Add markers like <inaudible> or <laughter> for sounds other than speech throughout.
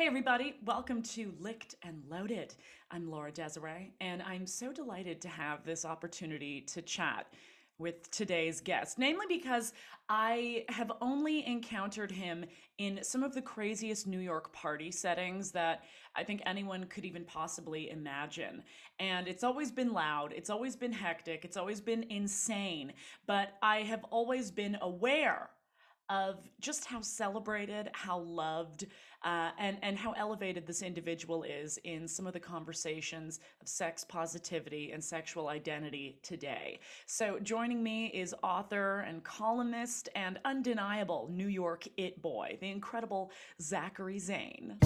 Hey, everybody, welcome to Licked and Loaded. I'm Laura Desiree, and I'm so delighted to have this opportunity to chat with today's guest, namely because I have only encountered him in some of the craziest New York party settings that I think anyone could even possibly imagine. And it's always been loud, it's always been hectic, it's always been insane, but I have always been aware of just how celebrated, how loved, uh, and and how elevated this individual is in some of the conversations of sex positivity and sexual identity today. So joining me is author and columnist and undeniable New York it boy, the incredible Zachary Zane.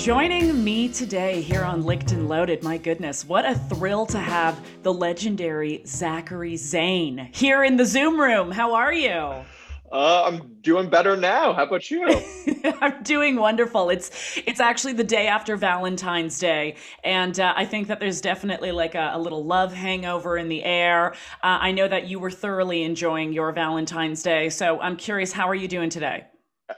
Joining me today here on Licked and Loaded, my goodness, what a thrill to have the legendary Zachary Zane here in the Zoom room. How are you? Uh, I'm doing better now. How about you? <laughs> I'm doing wonderful. It's it's actually the day after Valentine's Day, and uh, I think that there's definitely like a, a little love hangover in the air. Uh, I know that you were thoroughly enjoying your Valentine's Day, so I'm curious, how are you doing today?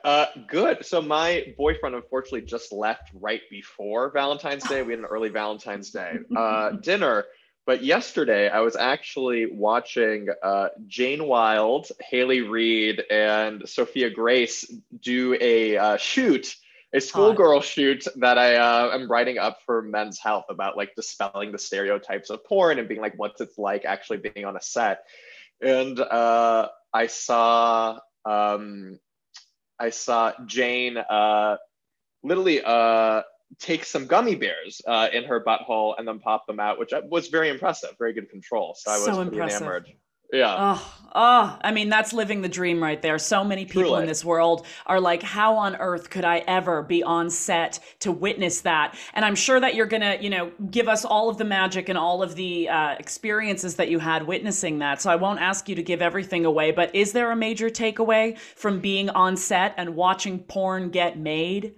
Uh, good. So my boyfriend unfortunately just left right before Valentine's Day. We had an early Valentine's Day <laughs> uh, dinner. But yesterday I was actually watching uh, Jane Wilde, Haley Reed, and Sophia Grace do a uh, shoot, a schoolgirl shoot that I uh, am writing up for Men's Health about like dispelling the stereotypes of porn and being like, what's it like actually being on a set. And uh, I saw um, I saw Jane uh, literally uh, take some gummy bears uh, in her butthole and then pop them out, which was very impressive, very good control. So I was so pretty impressive. enamored. Yeah. Oh, oh, I mean, that's living the dream right there. So many people Truly. in this world are like, how on earth could I ever be on set to witness that? And I'm sure that you're going to, you know, give us all of the magic and all of the uh, experiences that you had witnessing that. So I won't ask you to give everything away, but is there a major takeaway from being on set and watching porn get made?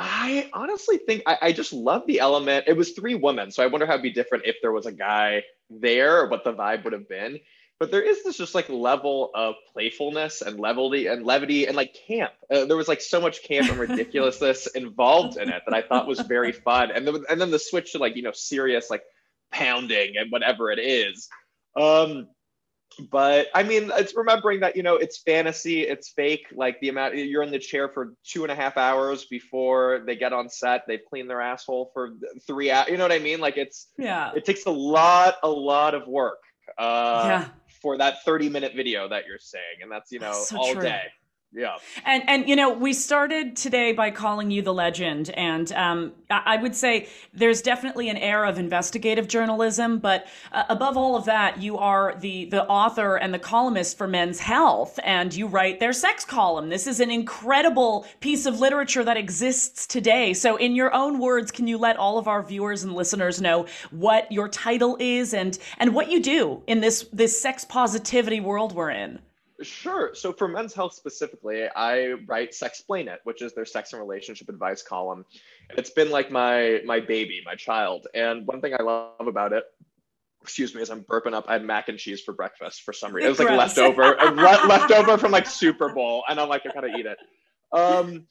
I honestly think I, I just love the element. It was three women, so I wonder how it'd be different if there was a guy there, or what the vibe would have been but there is this just like level of playfulness and levity and levity and like camp. Uh, there was like so much camp and ridiculousness <laughs> involved in it that I thought was very fun. And then and then the switch to like you know serious like pounding and whatever it is. Um, but I mean, it's remembering that you know it's fantasy, it's fake. Like the amount you're in the chair for two and a half hours before they get on set, they've cleaned their asshole for three hours. You know what I mean? Like it's yeah, it takes a lot, a lot of work. Uh, yeah for that 30 minute video that you're saying and that's you know so all true. day yeah. And and you know we started today by calling you the legend. And um, i would say there's definitely an air of investigative journalism but uh, above all of that you are the the author and the columnist for men's health and you write their sex column. This is an incredible piece of literature that exists today. So in your own words can you let all of our viewers and listeners know what your title is and and what you do in this this sex positivity world we're in Sure. So for men's health specifically, I write Sexplain It, which is their sex and relationship advice column. And it's been like my my baby, my child. And one thing I love about it, excuse me, as I'm burping up, I had mac and cheese for breakfast for some reason. It was like leftover, <laughs> le- leftover from like Super Bowl, and I'm like, I gotta eat it. Um,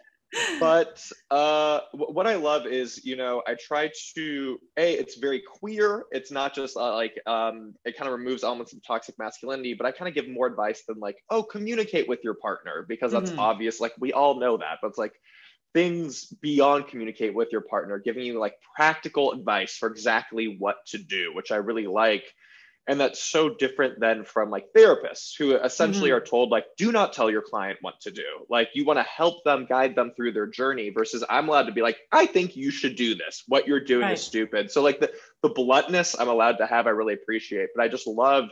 but uh, what I love is, you know, I try to a. It's very queer. It's not just uh, like um, it kind of removes elements of toxic masculinity, but I kind of give more advice than like, oh, communicate with your partner because that's mm-hmm. obvious. Like we all know that, but it's like things beyond communicate with your partner, giving you like practical advice for exactly what to do, which I really like and that's so different than from like therapists who essentially mm-hmm. are told like do not tell your client what to do like you want to help them guide them through their journey versus i'm allowed to be like i think you should do this what you're doing right. is stupid so like the the bluntness i'm allowed to have i really appreciate but i just love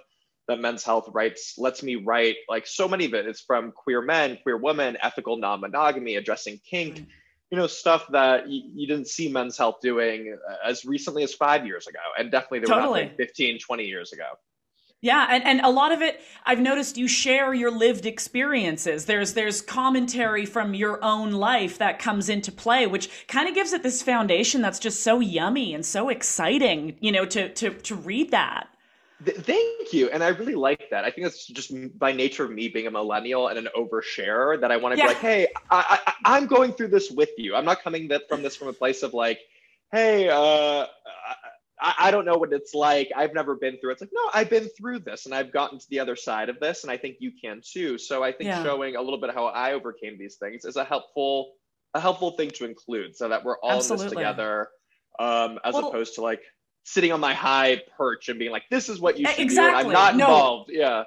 that men's health rights lets me write like so many of it is from queer men queer women ethical non-monogamy addressing kink mm-hmm you know stuff that you, you, didn't see men's health doing as recently as five years ago and definitely they were totally. not like 15 20 years ago Yeah, and, and a lot of it I've noticed you share your lived experiences. There's there's commentary from your own life that comes into play, which kind of gives it this foundation that's just so yummy and so exciting, you know, to to to read that. Thank you. And I really like that. I think that's just by nature of me being a millennial and an oversharer that I want to yeah. be like, hey, I, I, am going through this with you. I'm not coming that from this from a place of like, hey, uh, I, I don't know what it's like. I've never been through it. It's like, no, I've been through this and I've gotten to the other side of this. And I think you can too. So I think yeah. showing a little bit how I overcame these things is a helpful, a helpful thing to include so that we're all Absolutely. in this together. Um, as well, opposed to like sitting on my high perch and being like, this is what you should exactly. do. I'm not no. involved. Yeah.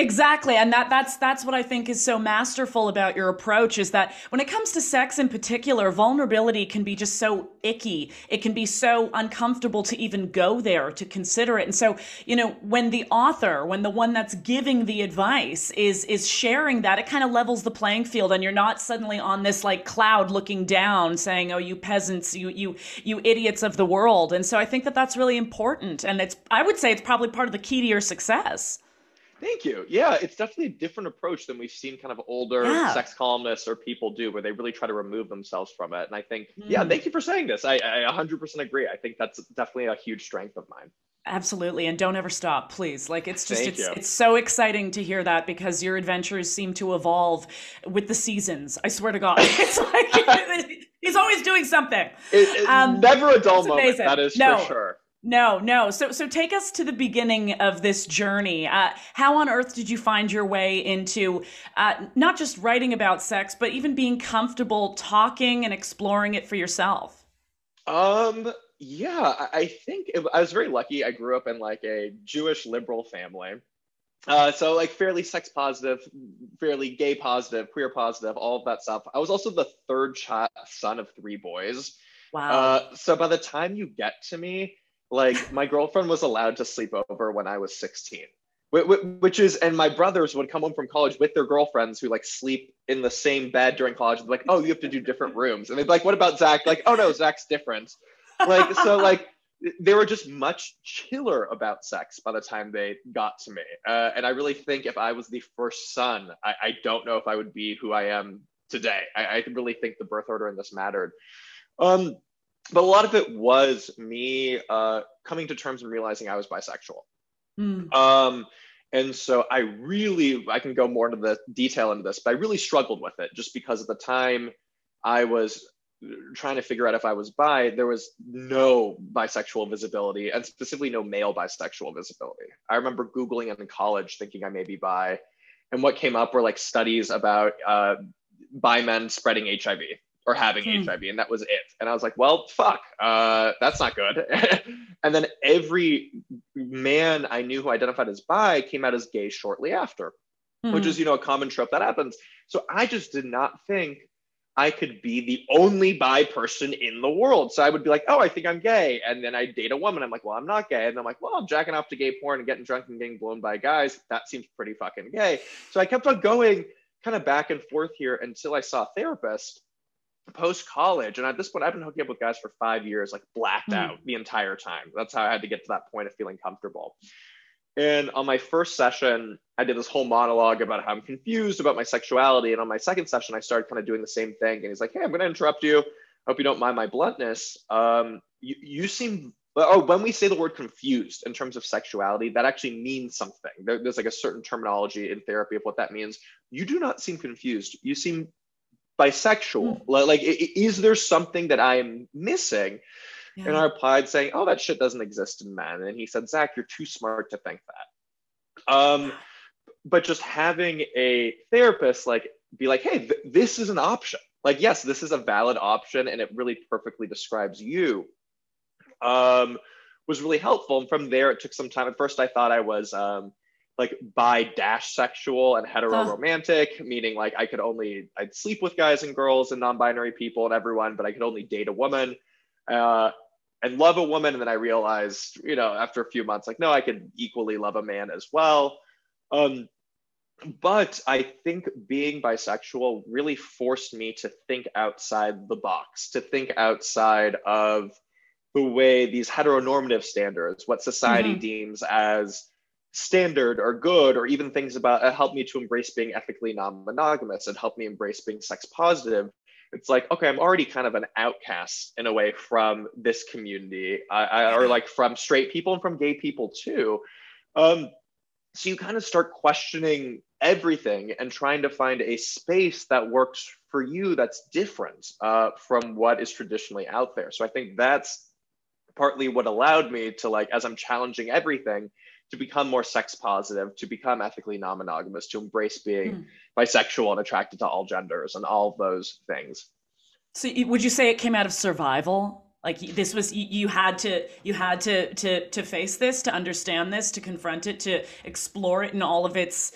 Exactly. And that that's that's what I think is so masterful about your approach is that when it comes to sex in particular, vulnerability can be just so icky. It can be so uncomfortable to even go there, to consider it. And so, you know, when the author, when the one that's giving the advice is is sharing that, it kind of levels the playing field and you're not suddenly on this like cloud looking down saying, "Oh, you peasants, you you you idiots of the world." And so I think that that's really important and it's I would say it's probably part of the key to your success. Thank you. Yeah, it's definitely a different approach than we've seen kind of older yeah. sex columnists or people do, where they really try to remove themselves from it. And I think, mm. yeah, thank you for saying this. I, I 100% agree. I think that's definitely a huge strength of mine. Absolutely, and don't ever stop, please. Like it's just it's, it's so exciting to hear that because your adventures seem to evolve with the seasons. I swear to God, <laughs> it's like <laughs> he's always doing something. It, um, never a dull moment. That is no. for sure. No, no. So, so take us to the beginning of this journey. Uh, how on earth did you find your way into uh, not just writing about sex, but even being comfortable talking and exploring it for yourself? Um, yeah, I think it, I was very lucky. I grew up in like a Jewish liberal family. Uh, so like fairly sex positive, fairly gay positive, queer positive, all of that stuff. I was also the third child, son of three boys. Wow. Uh, so by the time you get to me, like my girlfriend was allowed to sleep over when I was 16, which is, and my brothers would come home from college with their girlfriends who like sleep in the same bed during college. Like, oh, you have to do different rooms. And they'd be like, what about Zach? Like, oh no, Zach's different. Like, so like, they were just much chiller about sex by the time they got to me. Uh, and I really think if I was the first son, I, I, don't know if I would be who I am today. I, I really think the birth order in this mattered. Um, but a lot of it was me uh, coming to terms and realizing I was bisexual. Mm. Um, and so I really, I can go more into the detail into this, but I really struggled with it just because at the time I was trying to figure out if I was bi, there was no bisexual visibility and specifically no male bisexual visibility. I remember Googling in college thinking I may be bi. And what came up were like studies about uh, bi men spreading HIV or having hmm. HIV, and that was it. And I was like, well, fuck, uh, that's not good. <laughs> and then every man I knew who identified as bi came out as gay shortly after, hmm. which is, you know, a common trope that happens. So I just did not think I could be the only bi person in the world. So I would be like, oh, I think I'm gay. And then I date a woman. I'm like, well, I'm not gay. And I'm like, well, I'm jacking off to gay porn and getting drunk and getting blown by guys. That seems pretty fucking gay. So I kept on going kind of back and forth here until I saw a therapist post college, and at this point, I've been hooking up with guys for five years, like blacked mm. out the entire time. That's how I had to get to that point of feeling comfortable. And on my first session, I did this whole monologue about how I'm confused about my sexuality. And on my second session, I started kind of doing the same thing. And he's like, Hey, I'm going to interrupt you. Hope you don't mind my bluntness. Um, you, you seem, oh, when we say the word confused in terms of sexuality, that actually means something. There, there's like a certain terminology in therapy of what that means. You do not seem confused. You seem bisexual. Mm. Like, is there something that I am missing? Yeah. And I replied saying, "Oh, that shit doesn't exist in men." And he said, "Zach, you're too smart to think that." Um, but just having a therapist like be like, "Hey, th- this is an option. Like, yes, this is a valid option, and it really perfectly describes you." Um, was really helpful. And from there, it took some time. At first, I thought I was um, like bi dash sexual and hetero romantic, huh. meaning like I could only I'd sleep with guys and girls and non-binary people and everyone, but I could only date a woman. Uh, and love a woman. And then I realized, you know, after a few months, like, no, I could equally love a man as well. Um, but I think being bisexual really forced me to think outside the box, to think outside of the way these heteronormative standards, what society mm-hmm. deems as standard or good or even things about uh, help me to embrace being ethically non-monogamous and help me embrace being sex positive. It's like okay i'm already kind of an outcast in a way from this community. I, I, or like from straight people and from gay people too. Um, so you kind of start questioning everything and trying to find a space that works for you that's different uh, from what is traditionally out there. So i think that's partly what allowed me to like as i'm challenging everything to become more sex positive to become ethically non-monogamous to embrace being mm. bisexual and attracted to all genders and all of those things so would you say it came out of survival like this was you had to you had to to to face this to understand this to confront it to explore it in all of its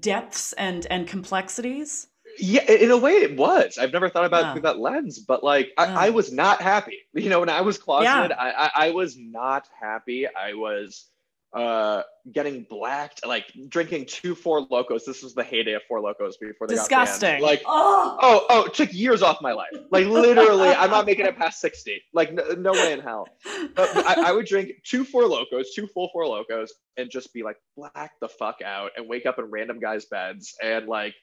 depths and and complexities yeah in a way it was i've never thought about yeah. it through that lens but like I, yeah. I, was not happy <laughs> you know when i was closeted yeah. I, I, I was not happy i was uh getting blacked like drinking two Four Locos. this was the heyday of Four Locos before they disgusting got banned. like oh. oh oh it took years off my life like literally i'm not making it past 60 like no, no way in hell but I, I, would drink two Four Locos, two full Four Locos, and just be like black the fuck out and wake up in random guys beds and like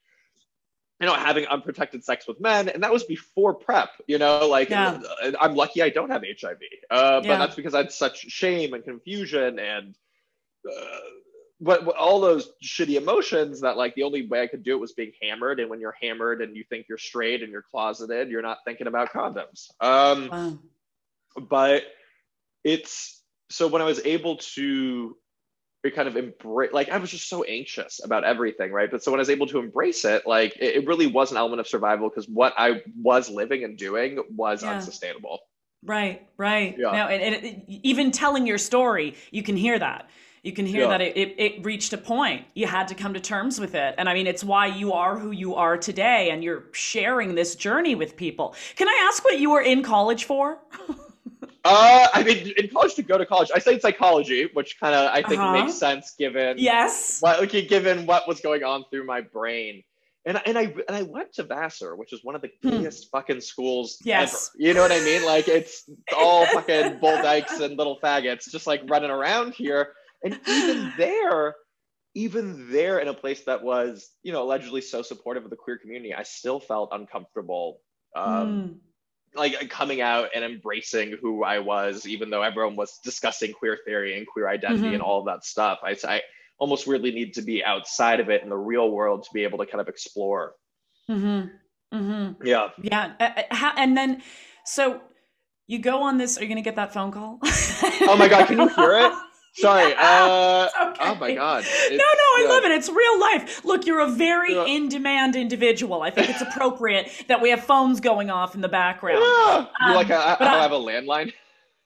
you know, having unprotected sex with men, and that was before PrEP. You know, like yeah. I'm lucky I don't have HIV, uh, but yeah. that's because I had such shame and confusion and what, what, all those shitty emotions that like the only way I could do it was being hammered. And when you're hammered and you think you're straight and you're closeted, you're not thinking about condoms. Um, wow. But it's so when I was able to kind of embrace like i was just so anxious about everything right but so when i was able to embrace it like it, it really was an element of survival because what i was living and doing was yeah. unsustainable right right yeah. now and, and even telling your story you can hear that you can hear yeah. that it, it, it, reached a point you had to come to terms with it and i mean it's why you are who you are today and you're sharing this journey with people can i ask what you were in college for <laughs> uh i mean in college to go to college i studied psychology which kind of i think uh-huh. makes sense given yes what okay, given what was going on through my brain and, and I and I went to Vassar, which is one of the hmm. gayest hmm. fucking schools yes. ever. You know what I mean? Like it's all <laughs> fucking bull dykes and little faggots just like running around here. And even there, even there in a place that was, you know, allegedly so supportive of the queer community, I still felt uncomfortable. Um, mm. Like coming out and embracing who I was, even though everyone was discussing queer theory and queer identity mm-hmm. and all of that stuff. I, I almost weirdly need to be outside of it in the real world to be able to kind of explore. Mm-hmm. Mm-hmm. Yeah. Yeah. Uh, and then, so you go on this. Are you going to get that phone call? oh my god! Can you hear it? <laughs> <laughs> Sorry. <laughs> Uh, okay. Oh my God. It's, no, no, I love it. It's real life. Look, you're a very in demand individual. I think it's <laughs> appropriate that we have phones going off in the background. Yeah. Um, like, I, I, I have a landline.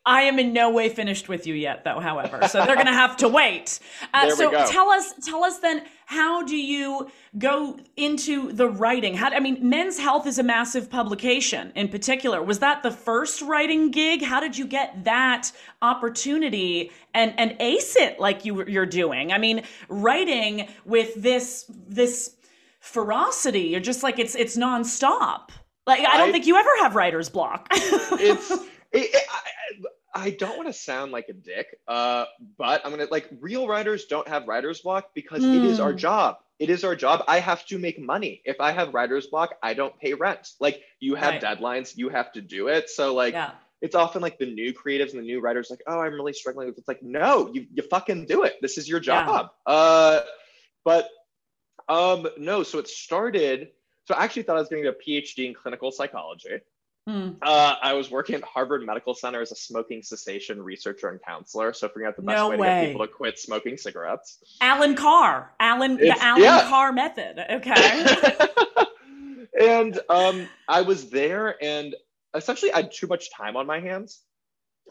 I am in no way finished with you yet, though. However, so they're going to have to wait. <laughs> Uh, so tell us, tell us then, how do you go into the writing? How I mean, Men's Health is a massive publication. In particular, was that the first writing gig? How did you get that opportunity and and ace it like you you're doing? I mean, writing with this this ferocity, you're just like it's it's nonstop. Like I don't I, think you ever have writer's block. <laughs> it's. It, it, I don't want to sound like a dick, uh, but I'm gonna like real writers don't have writer's block because mm. it is our hmm. job. It is our job. I have to make money. If I have writer's block, I don't pay rent. Like you have right. deadlines, you have to do it. So like yeah. it's often like the new creatives and the new writers like, oh, I'm really struggling with. It's like no, you you fucking do it. This is your job. Yeah. Uh, but um no. So it started. So I actually thought I was getting a PhD in clinical psychology. Hmm. Uh, I was working at Harvard Medical Center as a smoking cessation researcher and counselor. So figuring out the best no way, way, to get people to quit smoking cigarettes. Allen Carr, Allen, it's, the Allen yeah. Carr method. Okay. <laughs> and um, I was there, and essentially I had too much time on my hands.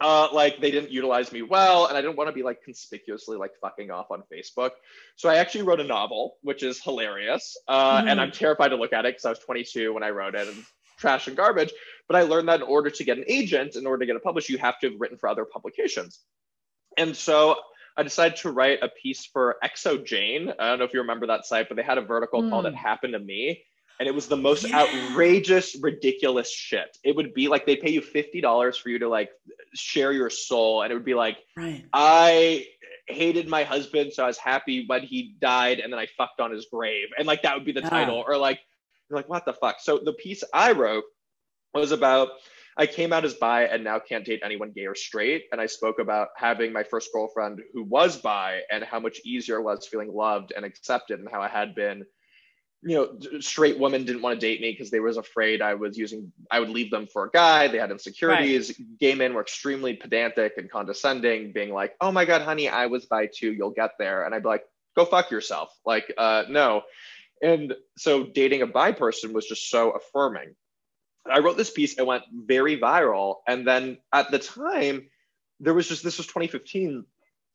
Uh, like they didn't utilize me well, and I didn't want to be like conspicuously like fucking off on Facebook. So I actually wrote a novel, which is hilarious, uh, mm-hmm. and I'm terrified to look at it because I was 22 when I wrote it, and trash and garbage. But I learned that in order to get an agent, in order to get a published, you have to have written for other publications. And so I decided to write a piece for xoJane. I don't know if you remember that site, but they had a vertical mm. called It Happened to Me. And it was the most yeah. outrageous, ridiculous shit. It would be like they pay you $50 for you to like share your soul. And it would be like, right. I hated my husband, so I was happy when he died, and then I fucked on his grave, and like that would be the title, or like, you're like, what the fuck? So the piece I wrote was about I came out as bi and now can't date anyone gay or straight. And I spoke about having my first girlfriend who was bi and how much easier it was feeling loved and accepted and how I had been, you know, straight women didn't want to date me because they was afraid I was using, I would leave them for a guy. They had insecurities. Right. Gay men were extremely pedantic and condescending, being like, oh my God, honey, I was bi too. You'll get there. And I'd be like, go fuck yourself. Like, uh, no. And so dating a bi person was just so affirming. I wrote this piece, it went very viral. And then at the time, there was just this was 2015,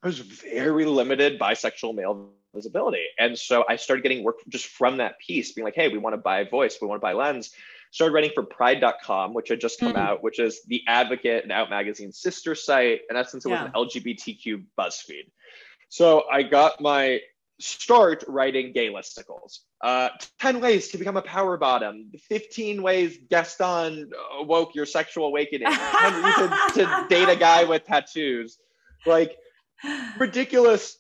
there was very limited bisexual male visibility. And so I started getting work just from that piece, being like, hey, we want to bi voice, we want to bi lens. Started writing for pride.com, which had just come mm-hmm. out, which is the Advocate and Out magazine sister site. In essence, it was an LGBTQ BuzzFeed. So I got my start writing gay listicles. Uh, 10 ways to become a power bottom, 15 ways Gaston awoke your sexual awakening, 10 reasons to <laughs> date a guy with tattoos. Like ridiculous,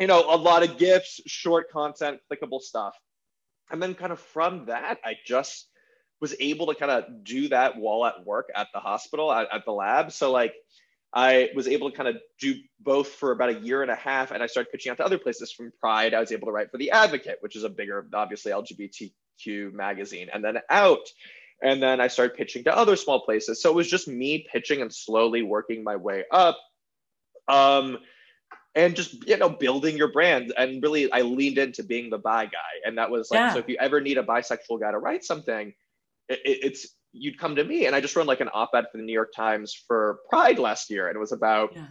you know, a lot of gifts, short content, clickable stuff. And then kind of from that, I just was able to kind of do that while at work at the hospital, at, at the lab. So like I was able to kind of do both for about a year and a half, and I started pitching out to other places. From Pride, I was able to write for The Advocate, which is a bigger, obviously LGBTQ magazine, and then Out. And then I started pitching to other small places. So it was just me pitching and slowly working my way up. Um, and just you know building your brand and really i leaned into being the bi guy and that was like yeah. so if you ever need a bisexual guy to write something it, it's you'd come to me and I just wrote like an op-ed for the New York Times for Pride last year, and it was about yeah.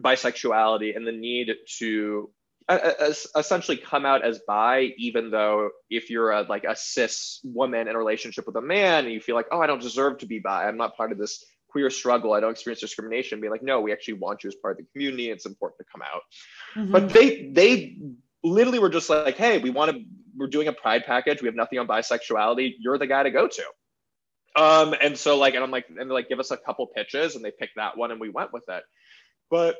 bisexuality and the need to uh, essentially come out as bi, even though if you're a like a cis woman in a relationship with a man and you feel like, oh, I don't deserve to be bi, I'm not part of this queer struggle, I don't experience discrimination. Be like, no, we actually want you as part of the community. It's important to come out. Mm-hmm. But they they literally were just like, hey, we want to. We're doing a pride package. We have nothing on bisexuality. You're the guy to go to. Um, and so like, and I'm like, and like, give us a couple pitches, and they picked that one, and we went with it. But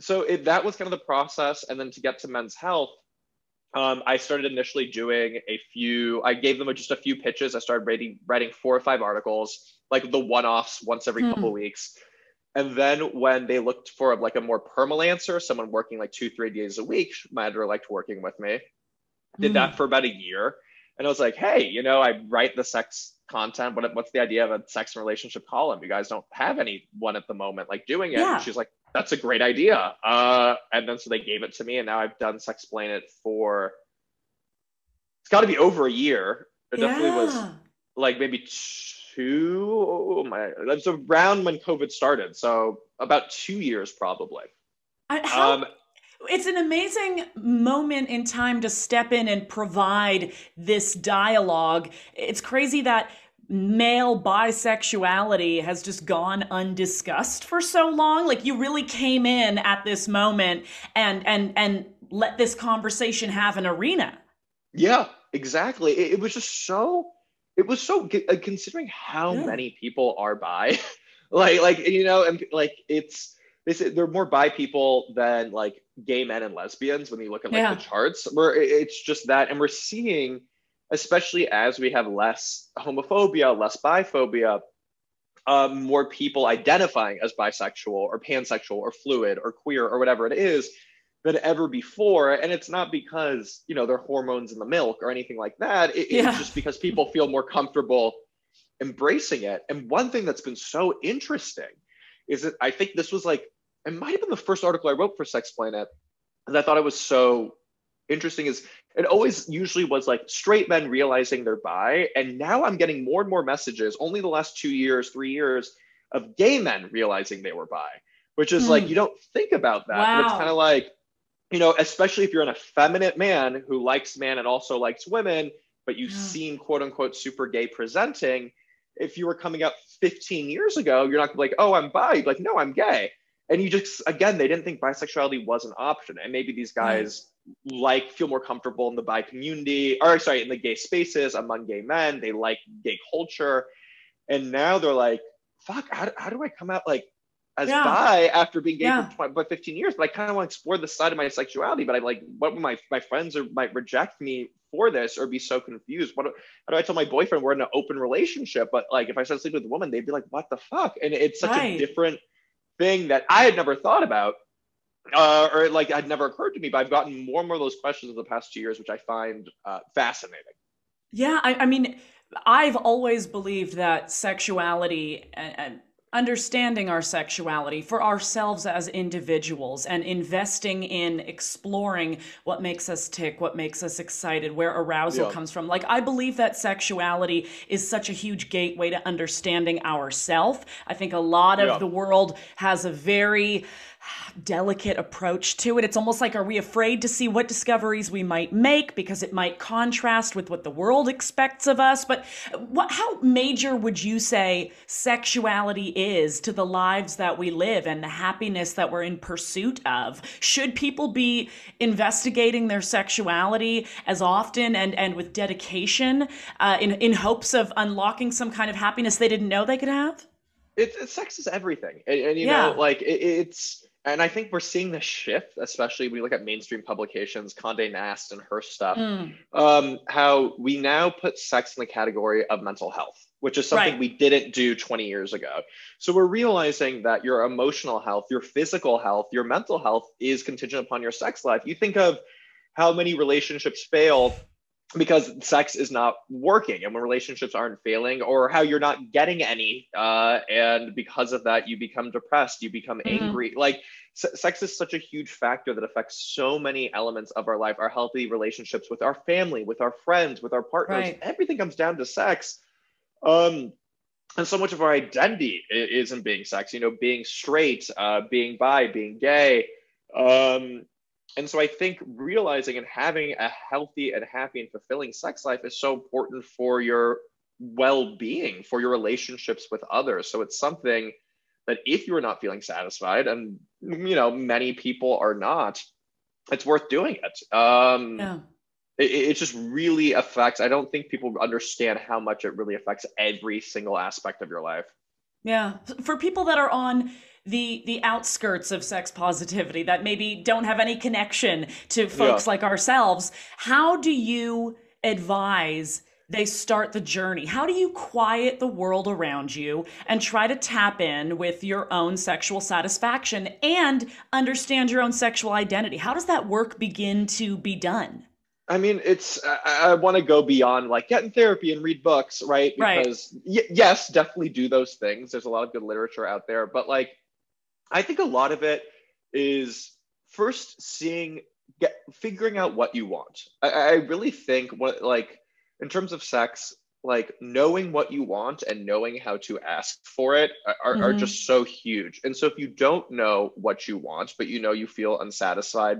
so it, that was kind of the process, and then to get to Men's Health, um, I started initially doing a few. I gave them just a few pitches. I started writing writing four or five articles, like the one-offs, once every mm. couple weeks. And then when they looked for like a more permalancer, someone working like two, three days a week, my editor liked working with me. Did mm. that for about a year. And I was like, hey, you know, I write the sex content. What, what's the idea of a sex and relationship column? You guys don't have anyone at the moment like doing it. Yeah. And she's like, that's a great idea. Uh, and then so they gave it to me, and now I've done Sexplain It for it's got to be over a year. It yeah. definitely was like maybe two. Oh my, that's around when COVID started, so about two years probably. How, um, it's an amazing moment in time to step in and provide this dialogue. It's crazy that male bisexuality has just gone undiscussed for so long like you really came in at this moment and and and let this conversation have an arena yeah exactly it, it was just so it was so uh, considering how yeah. many people are bi <laughs> like like you know and like it's they say there are more bi people than like gay men and lesbians when you look at like yeah. the charts where it's just that and we're seeing especially as we have less homophobia less biphobia um, more people identifying as bisexual or pansexual or fluid or queer or whatever it is than ever before and it's not because you know their hormones in the milk or anything like that it, yeah. it's just because people feel more comfortable embracing it and one thing that's been so interesting is that i think this was like it might have been the first article I wrote for Sexplain It, and I thought it was so interesting. Is it always usually was like straight men realizing they're bi, and now I'm getting more and more messages. Only the last two years, three years of gay men realizing they were bi, which is mm. like hmm. you don't think about that. Wow. It's kind of like you know, especially if you're an effeminate man who likes men and also likes women, but you yeah. seem quote unquote super gay presenting. If you were coming up 15 years ago, you're not like, oh, I'm bi. like, no, I'm gay and you just again they didn't think bisexuality was an option and maybe these guys mm. like feel more comfortable in the bi community or sorry in the gay spaces among gay men they like gay culture and now they're like fuck how, how do i come out like as Yeah. bi after being gay Yeah. for 20, but 15 years, but I kind of want to explore the side of my sexuality. But I like, what would my my friends or might reject me for this or be so confused? What do- how do I tell my boyfriend we're in an open relationship? But like, if I start sleeping with a woman, they'd be like, what the fuck? And it's such Right. a different thing that I had never thought about. Uh, or like had never occurred to me, but I've gotten more and more of those questions in the past two years, which I find uh, fascinating. Yeah, I, I mean, I've always believed that sexuality and, and understanding our sexuality for ourselves as individuals and investing in exploring what makes us tick, what makes us excited, where arousal Yeah. comes from. Like, I believe that sexuality is such a huge gateway to understanding ourself. I think a lot of Yeah. the world has a very delicate approach to it. It's almost like, are we afraid to see what discoveries we might make because it might contrast with what the world expects of us? But what, how major would you say sexuality is to the lives that we live and the happiness that we're in pursuit of? Should people be investigating their sexuality as often and, and with dedication uh, in, in hopes of unlocking some kind of happiness they didn't know they could have? It's, it's sex is everything, and, and you Yeah. know, like it, it's. And I think we're seeing the shift, especially when you look at mainstream publications, Condé Nast and her stuff. Mm, um, how we now put sex in the category of mental health, which is something Right. we didn't do 20 years ago. So we're realizing that your emotional health, your physical health, your mental health is contingent upon your sex life. You think of how many relationships fail because sex is not working and when relationships aren't failing or how you're not getting any uh, and because of that you become depressed you become Mhm. angry like se- sex is such a huge factor that affects so many elements of our life our healthy relationships with our family with our friends with our partners Right. everything comes down to sex um and so much of our identity is in being sex you know being straight uh, being bi being gay um and so I think realizing and having a healthy and happy and fulfilling sex life is so important for your well-being, for your relationships with others. So it's something that if you're not feeling satisfied, and you know, many people are not, it's worth doing it. Um, yeah. it, it just really affects. I don't think people understand how much it really affects every single aspect of your life. Yeah, for people that are on the the outskirts of sex positivity that maybe don't have any connection to folks Yeah. like ourselves, how do you advise they start the journey? How do you quiet the world around you and try to tap in with your own sexual satisfaction and understand your own sexual identity? How does that work begin to be done? I mean, it's I, I want to go beyond like get in therapy and read books, right? Right. Because y- yes, definitely do those things. There's a lot of good literature out there, but like I think a lot of it is first seeing get figuring out what you want. I, I really think what like in terms of sex, like knowing what you want and knowing how to ask for it are, are Mhm. just so huge. And so if you don't know what you want, but you know you feel unsatisfied,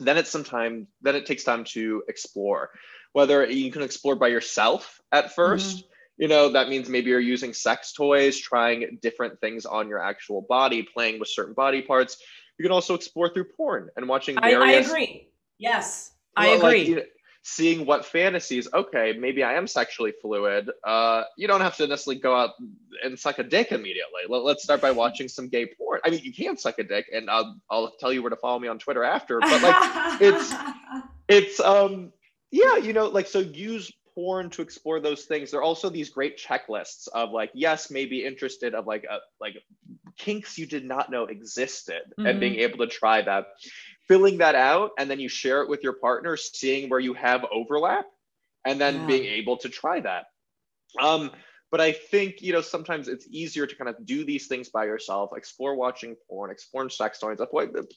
then it's some time then it takes time to explore whether you can explore by yourself at 1st you know that means maybe you're using sex toys trying different things on your actual body playing with certain body parts you can also explore through porn and watching I, I agree. Yes, I well, like, agree. you know, seeing what fantasies okay maybe i am sexually fluid uh you don't have to necessarily go out and suck a dick immediately Let, let's start by watching some gay porn i mean you can suck a dick and i'll, I'll tell you where to follow me on twitter after but like it's- <laughs> it's um yeah you know like so use porn to explore those things there are also these great checklists of like yes maybe interested of like a, like kinks you did not know existed Mhm. and being able to try that filling that out and then you share it with your partner seeing where you have overlap and then Yeah. being able to try that um but I think you know sometimes it's easier to kind of do these things by yourself, explore watching porn, explore sex toys,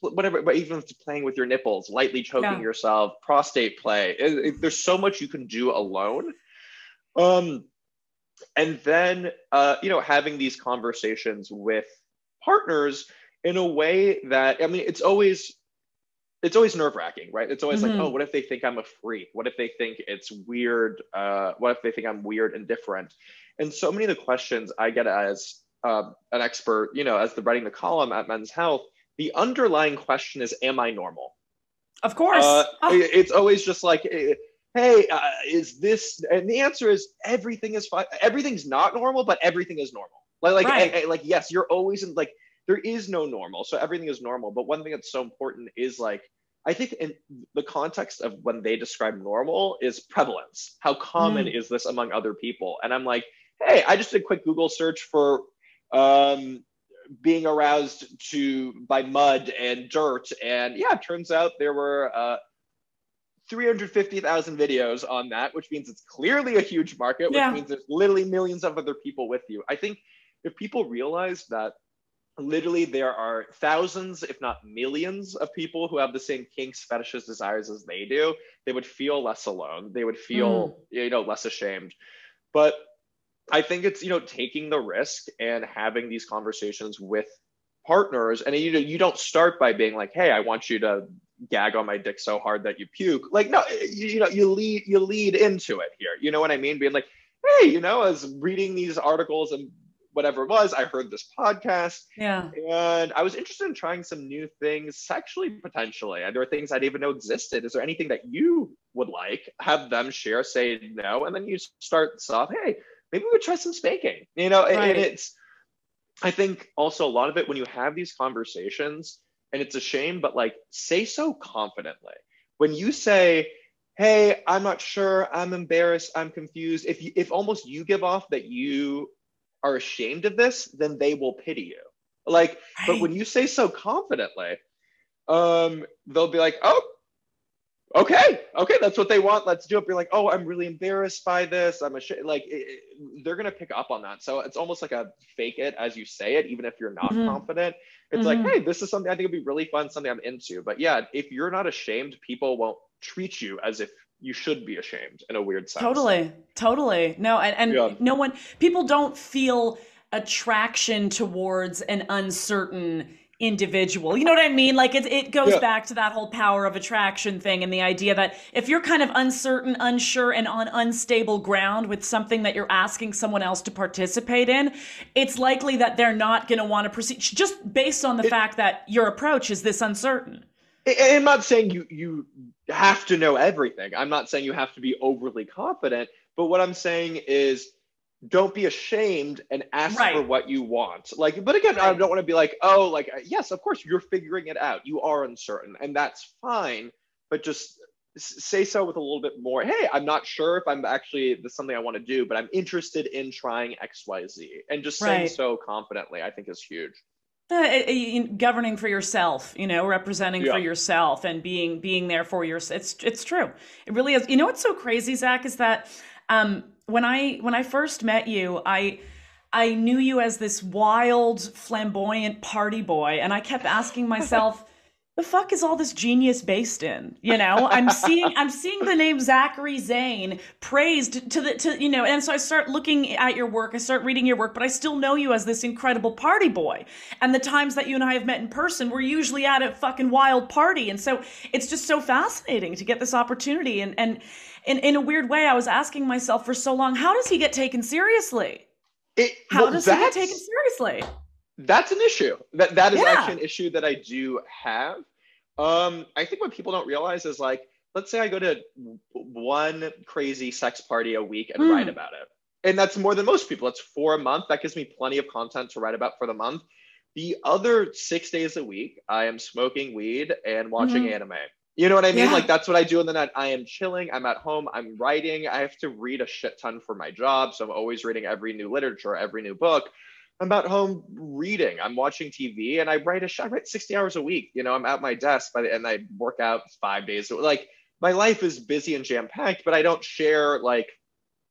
whatever. But even playing with your nipples, lightly choking Yeah. yourself, prostate play. It- it- there's so much you can do alone. Um, and then uh, you know having these conversations with partners in a way that I mean it's always it's always nerve wracking, right? It's always Mhm. like, oh, what if they think I'm a freak? What if they think it's weird? Uh, what if they think I'm weird and different? And so many of the questions I get as uh, an expert, you know, as the writing the column at Men's Health, the underlying question is, am I normal? of course. Uh, Oh, It's always just like, eh, hey, uh, is this? And the answer is everything is fine. Everything's not normal, but everything is normal. Like, like, Right. eh, eh, like, yes, you're always in like there is no normal. So everything is normal. But one thing that's so important is like, I think in the context of when they describe normal is prevalence. How common mm. is this among other people? And I'm like, hey, I just did a quick Google search for um, being aroused to by mud and dirt, and yeah, it turns out there were uh, 350,000 videos on that, which means it's clearly a huge market, which yeah. means there's literally millions of other people with you. I think if people realize that literally there are thousands, if not millions, of people who have the same kinks, fetishes, desires as they do, they would feel less alone. They would feel, mm. you know, less ashamed. But I think it's, you know, taking the risk and having these conversations with partners. And you know, you don't start by being like, hey, I want you to gag on my dick so hard that you puke. Like, no, you, you know, you lead you lead into it here. You know what I mean? Being like, hey, you know, as reading these articles and whatever it was, I heard this podcast. Yeah. And I was interested in trying some new things sexually, potentially. And there were things I didn't even know existed. Is there anything that you would like? Have them share, say no, and then you start soft, hey, maybe we would try some spanking. You know, right. and it's I think also a lot of it when you have these conversations, and it's a shame, but like say so confidently. When you say, "Hey, I'm not sure. I'm embarrassed. I'm confused." If you, if almost you give off that you are ashamed of this, then they will pity you. Like, right. but when you say so confidently, um, they'll be like, "Oh, okay, okay, that's what they want. Let's do it." Be like, "Oh, I'm really embarrassed by this. I'm ashamed." Like, it, it, they're gonna pick up on that. So it's almost like a fake it as you say it, even if you're not mm-hmm. confident. It's mm-hmm. like, hey, this is something I think would be really fun, something I'm into. But yeah, if you're not ashamed, people won't treat you as if you should be ashamed in a weird sense. Totally, totally. No, and, and yeah. no one, people don't feel attraction towards an uncertain individual. You know what I mean? Like it, it goes yeah. back to that whole power of attraction thing and the idea that if you're kind of uncertain, unsure, and on unstable ground with something that you're asking someone else to participate in, it's likely that they're not going to want to proceed just based on the it, fact that your approach is this uncertain. I'm not saying you you have to know everything. I'm not saying you have to be overly confident, but what I'm saying is don't be ashamed and ask right. for what you want. Like, but again, right. I don't want to be like, oh, like, yes, of course, you're figuring it out. You are uncertain, and that's fine. But just say so with a little bit more. Hey, I'm not sure if I'm actually this something I want to do, but I'm interested in trying X, Y, Z, and just saying right. so confidently, I think is huge. Uh, governing for yourself, you know, representing yeah. for yourself, and being being there for yourself. It's it's true. It really is. You know what's so crazy, Zach, is that um, when I when I first met you, I I knew you as this wild, flamboyant party boy, and I kept asking myself. The fuck is all this genius based in? You know, I'm seeing I'm seeing the name Zachary Zane praised to the to you know, and so I start looking at your work, I start reading your work, but I still know you as this incredible party boy. And the times that you and I have met in person, we're usually at a fucking wild party. And so it's just so fascinating to get this opportunity and and in, in a weird way, I was asking myself for so long, how does he get taken seriously? It, how well, does he get taken seriously? That's an issue. That that is yeah. actually an issue that I do have. Um, I think what people don't realize is like, let's say I go to one crazy sex party a week and mm. write about it. And that's more than most people. It's four a month. That gives me plenty of content to write about for the month. The other six days a week, I am smoking weed and watching mm-hmm. anime. You know what I mean? Yeah. Like that's what I do in the night. I am chilling. I'm at home. I'm writing. I have to read a shit ton for my job, so I'm always reading every new literature, every new book. I'm at home reading. I'm watching TV, and I write a. I write 60 hours a week. You know, I'm at my desk by the, and I work out five days. Like my life is busy and jam packed, but I don't share like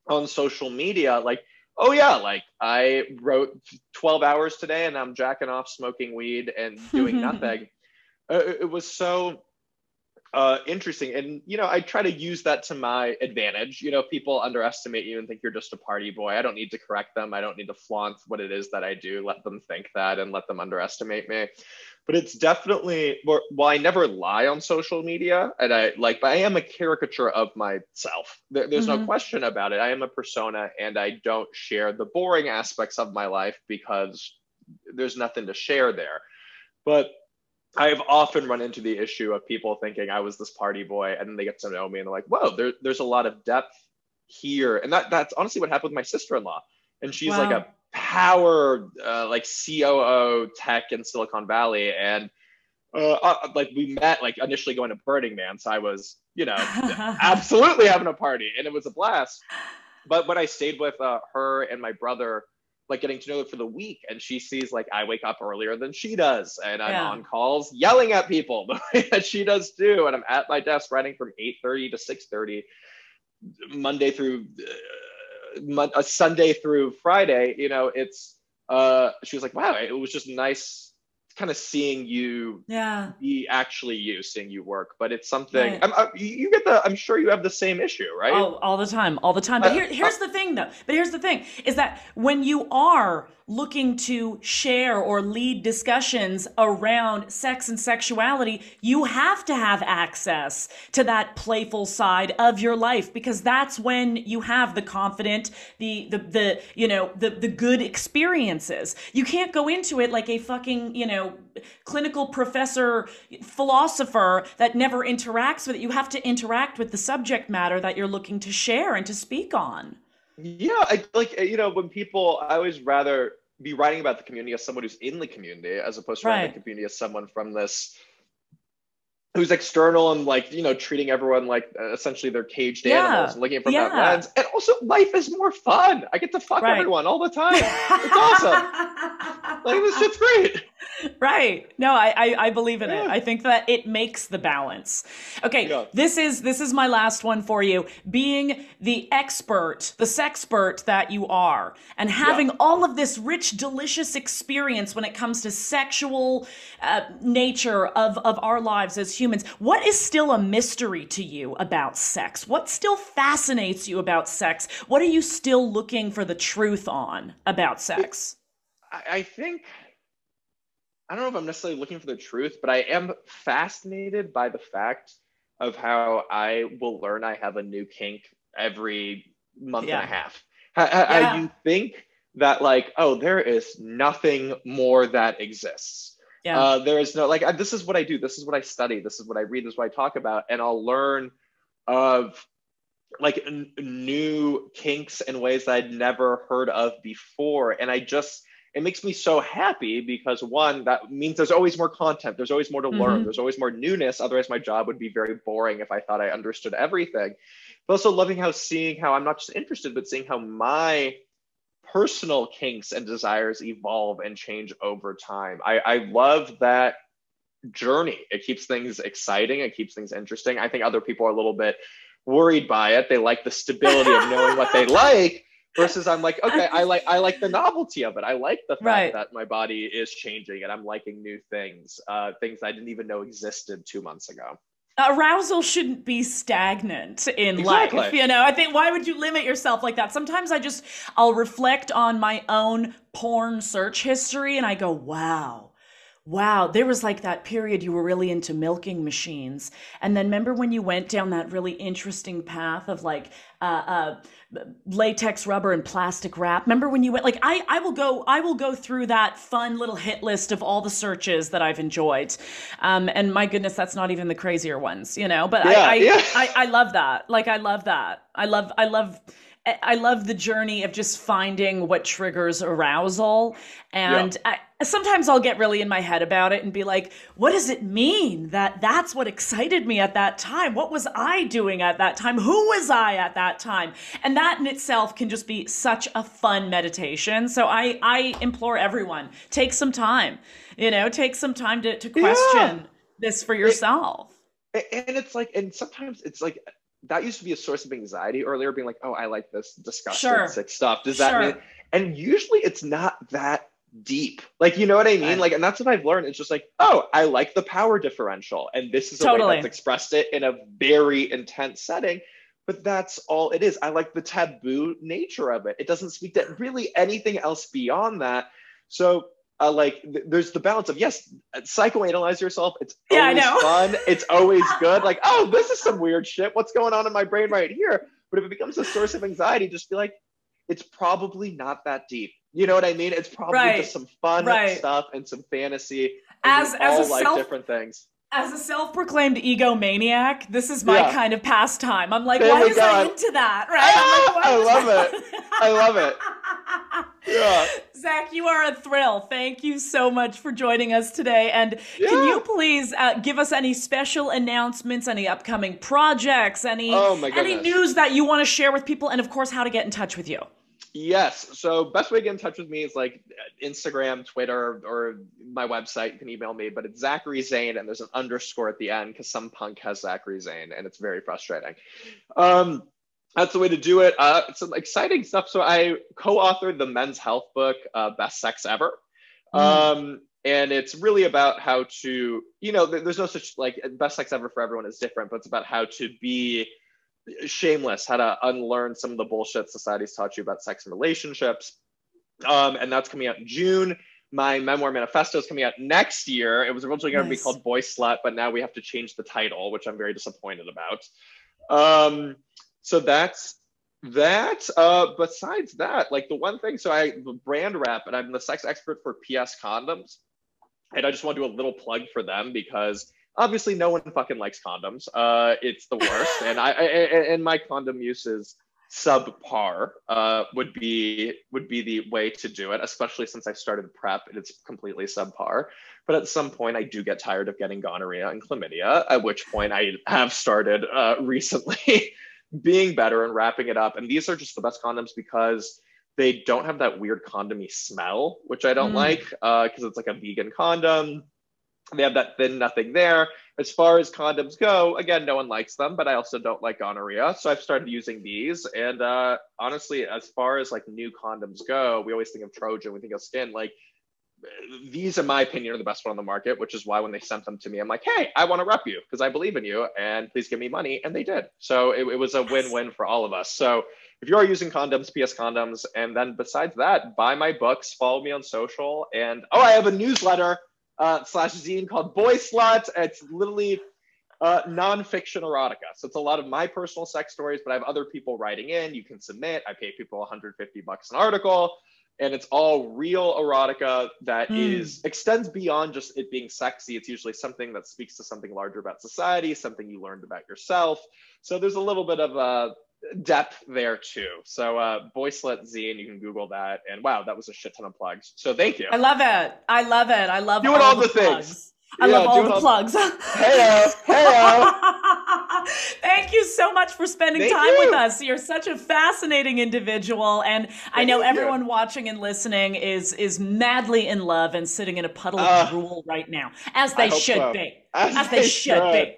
on social media. Like, oh yeah, like I wrote 12 hours today, and I'm jacking off, smoking weed, and doing <laughs> nothing. Uh, it was so uh, interesting. And, you know, I try to use that to my advantage. You know, people underestimate you and think you're just a party boy. I don't need to correct them. I don't need to flaunt what it is that I do. Let them think that and let them underestimate me. But it's definitely, while I never lie on social media, and I like, but I am a caricature of myself. There, there's mm-hmm. no question about it. I am a persona and I don't share the boring aspects of my life because there's nothing to share there. But I've often run into the issue of people thinking I was this party boy, and then they get to know me and they're like, "Whoa, there, there's a lot of depth here." And that that's honestly what happened with my sister-in-law. And she's wow. like a power uh, like COO tech in Silicon Valley, and uh, uh, like we met like initially going to Burning Man, so I was you know <laughs> absolutely having a party, and it was a blast. But when I stayed with uh, her and my brother, like getting to know her for the week, and she sees like I wake up earlier than she does, and I'm Yeah. on calls yelling at people <laughs> the way that she does too, and I'm at my desk writing from 8:30 to 6:30, Monday through uh, mon- uh, Sunday through Friday. You know, it's uh, she was like, wow, it was just nice, kind of seeing you yeah. be actually you, seeing you work. But it's something Right. I'm, uh, you get the. I'm sure you have the same issue, right? Oh, all the time, all the time. But Uh, here, here's the thing, though. But here's the thing: is that when you are looking to share or lead discussions around sex and sexuality, you have to have access to that playful side of your life because that's when you have the confident, the the the you know the the good experiences. You can't go into it like a fucking you know clinical professor philosopher that never interacts with it. You have to interact with the subject matter that you're looking to share and to speak on. Yeah, I, like you know, when people, I always rather be writing about the community as someone who's in the community, as opposed to writing Right. about the community as someone from this who's external and like you know treating everyone like uh, essentially they're caged Yeah, animals looking from that yeah. lens. And also, life is more fun. I get to fuck Right. everyone all the time. It's <laughs> awesome. Like this shit's great. <laughs> right. No I, I i believe in it. I think that it makes the balance. Okay Yeah. this is this is my last one for you. Being the expert the sexpert that you are and having all of this rich delicious experience when it comes to sexual uh, nature of of our lives as humans what is still a mystery to you about sex? What still fascinates you about sex? What are you still looking for the truth on about sex? I, I think I don't know if I'm necessarily looking for the truth, but I am fascinated by the fact of how I will learn I have a new kink every month Yeah. and a half. How, Yeah. you think that like, oh, there is nothing more that exists. Yeah. Uh, there is no like I, this is what I do. This is what I study. This is what I read. This is what I talk about, and I'll learn of like n- new kinks and ways that I'd never heard of before. And I just, it makes me so happy because one, that means there's always more content, there's always more to learn, Mhm. there's always more newness. Otherwise, my job would be very boring if I thought I understood everything. But also loving how seeing how I'm not just interested, but seeing how my personal kinks and desires evolve and change over time. I, I love that journey. It keeps things exciting, it keeps things interesting. I think other people are a little bit worried by it. They like the stability of knowing what they <laughs> like versus I'm like, okay, I like I like the novelty of it. I like the fact Right. that my body is changing and I'm liking new things, uh, things I didn't even know existed two months ago. arousal shouldn't be stagnant in Exactly. life you know i think why would you limit yourself like that sometimes i just i'll reflect on my own porn search history and i go wow wow there was like that period you were really into milking machines. And then remember when you went down that really interesting path of like uh, uh, latex rubber and plastic wrap? Remember when you went like i i will go i will go through that fun little hit list of all the searches that i've enjoyed. Um and my goodness that's not even the crazier ones you know? But Yeah, I, I, yeah. I i love that. Like i love that. I love i love I love the journey of just finding what triggers arousal. And I, sometimes I'll get really in my head about it and be like, what does it mean that that's what excited me at that time? What was I doing at that time? Who was I at that time? And that in itself can just be such a fun meditation. So I, I implore everyone, take some time, you know, take some time to, to question this for yourself. A- And it's like, and sometimes it's like, that used to be a source of anxiety earlier, being like, oh, I like this disgusting, Sure. sick stuff. Does that Sure. mean? And usually it's not that deep. Like, you know what I mean? Like, and that's what I've learned. It's just like, oh, I like the power differential. And this is a way that's expressed it in a very intense setting. But that's all it is. I like the taboo nature of it. It doesn't speak to really anything else beyond that. So, uh, like, th- there's the balance of yes, psychoanalyze yourself. It's Yeah, always fun. It's always <laughs> good. Like, oh, this is some weird shit. What's going on in my brain right here? But if it becomes a source of anxiety, just be like, it's probably not that deep. You know what I mean? It's probably Right. just some fun Right. stuff and some fantasy. and As- as a like self- different things. As a self-proclaimed egomaniac, this is my Yeah. kind of pastime. I'm like, why we was I into that? Right? I'm Ah, like, <laughs> I love it. <laughs> I love it. Yeah. Zach, you are a thrill. Thank you so much for joining us today. And can you please uh, give us any special announcements, any upcoming projects, any Oh any news that you want to share with people, and of course, how to get in touch with you? Yes. So best way to get in touch with me is like Instagram, Twitter, or my website. You can email me, but it's Zachary Zane, and there's an underscore at the end because some punk has Zachary Zane, and it's very frustrating. Um, that's the way to do it. Uh, it's some exciting stuff. So I co-authored the men's health book, uh, Best Sex Ever. Um, and it's really about how to, you know, there's no such like best sex ever for everyone is different, but it's about how to be shameless, how to unlearn some of the bullshit society's taught you about sex and relationships. Um, and that's coming out in June. My memoir manifesto is coming out next year. It was originally going to be called Boy Slut, but now we have to change the title, which I'm very disappointed about. Um, so that's that. Uh, besides that, like the one thing, so I brand rep, and I'm the sex expert for PS Condoms, and I just want to do a little plug for them because obviously no one fucking likes condoms. Uh, it's the worst, and I, I and my condom use is subpar. Uh, would be would be the way to do it, especially since I started PrEP and it's completely subpar. But at some point, I do get tired of getting gonorrhea and chlamydia. At which point, I have started uh, recently <laughs> being better and wrapping it up. And these are just the best condoms because they don't have that weird condomy smell, which I don't Mm. like because it's like a vegan condom. They have that thin nothing there. As far as condoms go, again, no one likes them, but I also don't like gonorrhea. So I've started using these. And uh, honestly, as far as like new condoms go, we always think of Trojan, we think of SKYN. Like these, in my opinion, are the best one on the market, which is why when they sent them to me, I'm like, hey, I want to rep you because I believe in you and please give me money. And they did. So it, it was a win win for all of us. So if you are using condoms, PS condoms, and then besides that, buy my books, follow me on social. And oh, I have a newsletter uh, slash zine called Boy Slut. It's literally uh, nonfiction erotica. So it's a lot of my personal sex stories, but I have other people writing in. You can submit. I pay people 150 bucks an article and it's all real erotica that is Hmm. extends beyond just it being sexy. It's usually something that speaks to something larger about society, something you learned about yourself. So there's a little bit of uh, depth there too. So uh, Boy Slut Zine, you can Google that. And wow, that was a shit ton of plugs. So thank you. I love it. I love it. I love Doing all, all the, things. plugs. I Yeah, love all the all- plugs. Heyo, heyo. <laughs> Thank you so much for spending Thank time with us. You're such a fascinating individual, and I know you. everyone watching and listening is is madly in love and sitting in a puddle of Ah. drool right now, as they should so. be. As As they they should should. be.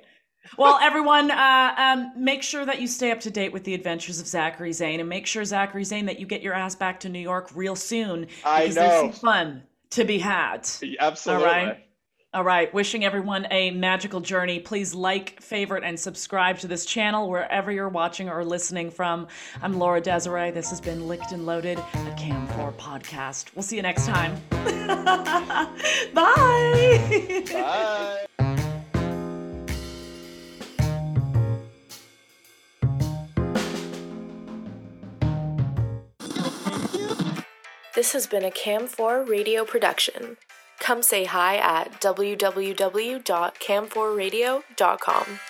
Well, everyone, uh, um, make sure that you stay up to date with the adventures of Zachary Zane, and make sure Zachary Zane that you get your ass back to New York real soon I because there's some know. fun to be had. Absolutely. All right. All right, wishing everyone a magical journey. Please like, favorite, and subscribe to this channel wherever you're watching or listening from. I'm Laura Desiree. This has been Licked and Loaded, a Cam 4 podcast. We'll see you next time. <laughs> Bye. Bye. This has been a Cam4 radio production. Come say hi at www.cam4radio.com.